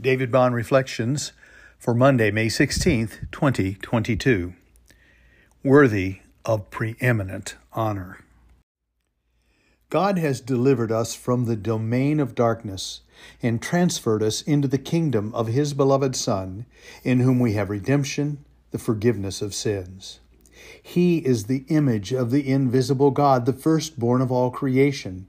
David Bond Reflections for Monday, May 16th, 2022. Worthy of preeminent honor. God has delivered us from the domain of darkness and transferred us into the kingdom of His beloved Son, in whom we have redemption, the forgiveness of sins. He is the image of the invisible God, the firstborn of all creation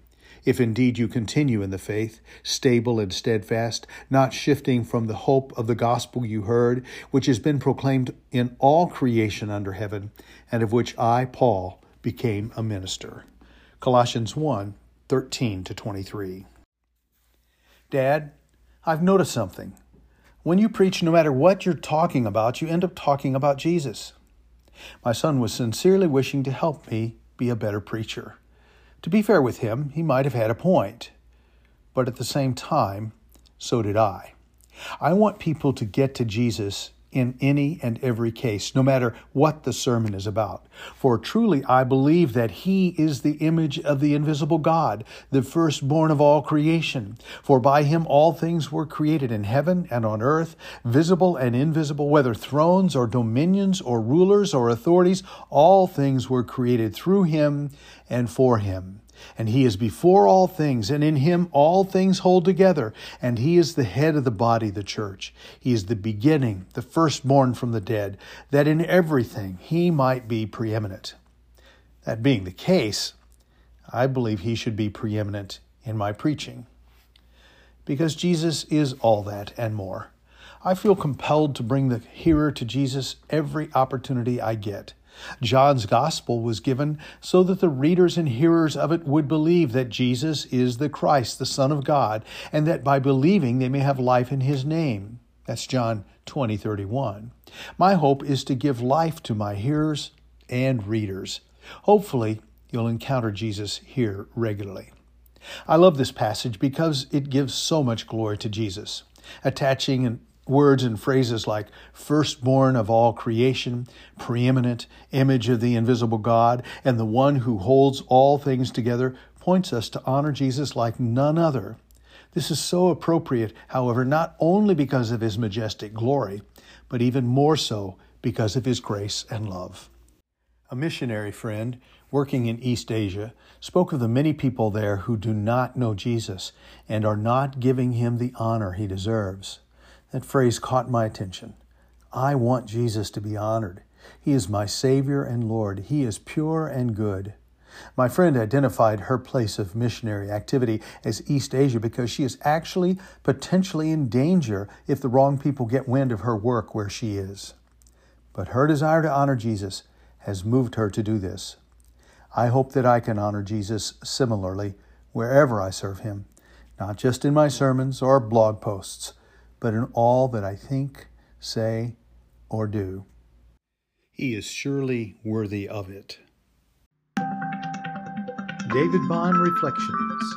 if indeed you continue in the faith, stable and steadfast, not shifting from the hope of the gospel you heard, which has been proclaimed in all creation under heaven, and of which I, Paul, became a minister. Colossians 1 13 to 23. Dad, I've noticed something. When you preach, no matter what you're talking about, you end up talking about Jesus. My son was sincerely wishing to help me be a better preacher. To be fair with him, he might have had a point. But at the same time, so did I. I want people to get to Jesus in any and every case, no matter what the sermon is about. For truly I believe that He is the image of the invisible God, the firstborn of all creation. For by Him all things were created in heaven and on earth, visible and invisible, whether thrones or dominions or rulers or authorities, all things were created through Him and for Him. And he is before all things, and in him all things hold together. And he is the head of the body, the church. He is the beginning, the firstborn from the dead, that in everything he might be preeminent. That being the case, I believe he should be preeminent in my preaching. Because Jesus is all that and more. I feel compelled to bring the hearer to Jesus every opportunity I get. John's gospel was given so that the readers and hearers of it would believe that Jesus is the Christ, the Son of God, and that by believing they may have life in his name. That's John 20, 31. My hope is to give life to my hearers and readers. Hopefully, you'll encounter Jesus here regularly. I love this passage because it gives so much glory to Jesus, attaching words and phrases like firstborn of all creation, preeminent, image of the invisible God, and the one who holds all things together points us to honor Jesus like none other. This is so appropriate, however, not only because of his majestic glory, but even more so because of his grace and love. A missionary friend working in East Asia spoke of the many people there who do not know Jesus and are not giving him the honor he deserves. That phrase caught my attention. I want Jesus to be honored. He is my Savior and Lord. He is pure and good. My friend identified her place of missionary activity as East Asia because she is actually potentially in danger if the wrong people get wind of her work where she is. But her desire to honor Jesus has moved her to do this. I hope that I can honor Jesus similarly wherever I serve him, not just in my sermons or blog posts but in all that I think, say, or do. He is surely worthy of it. David Bond Reflections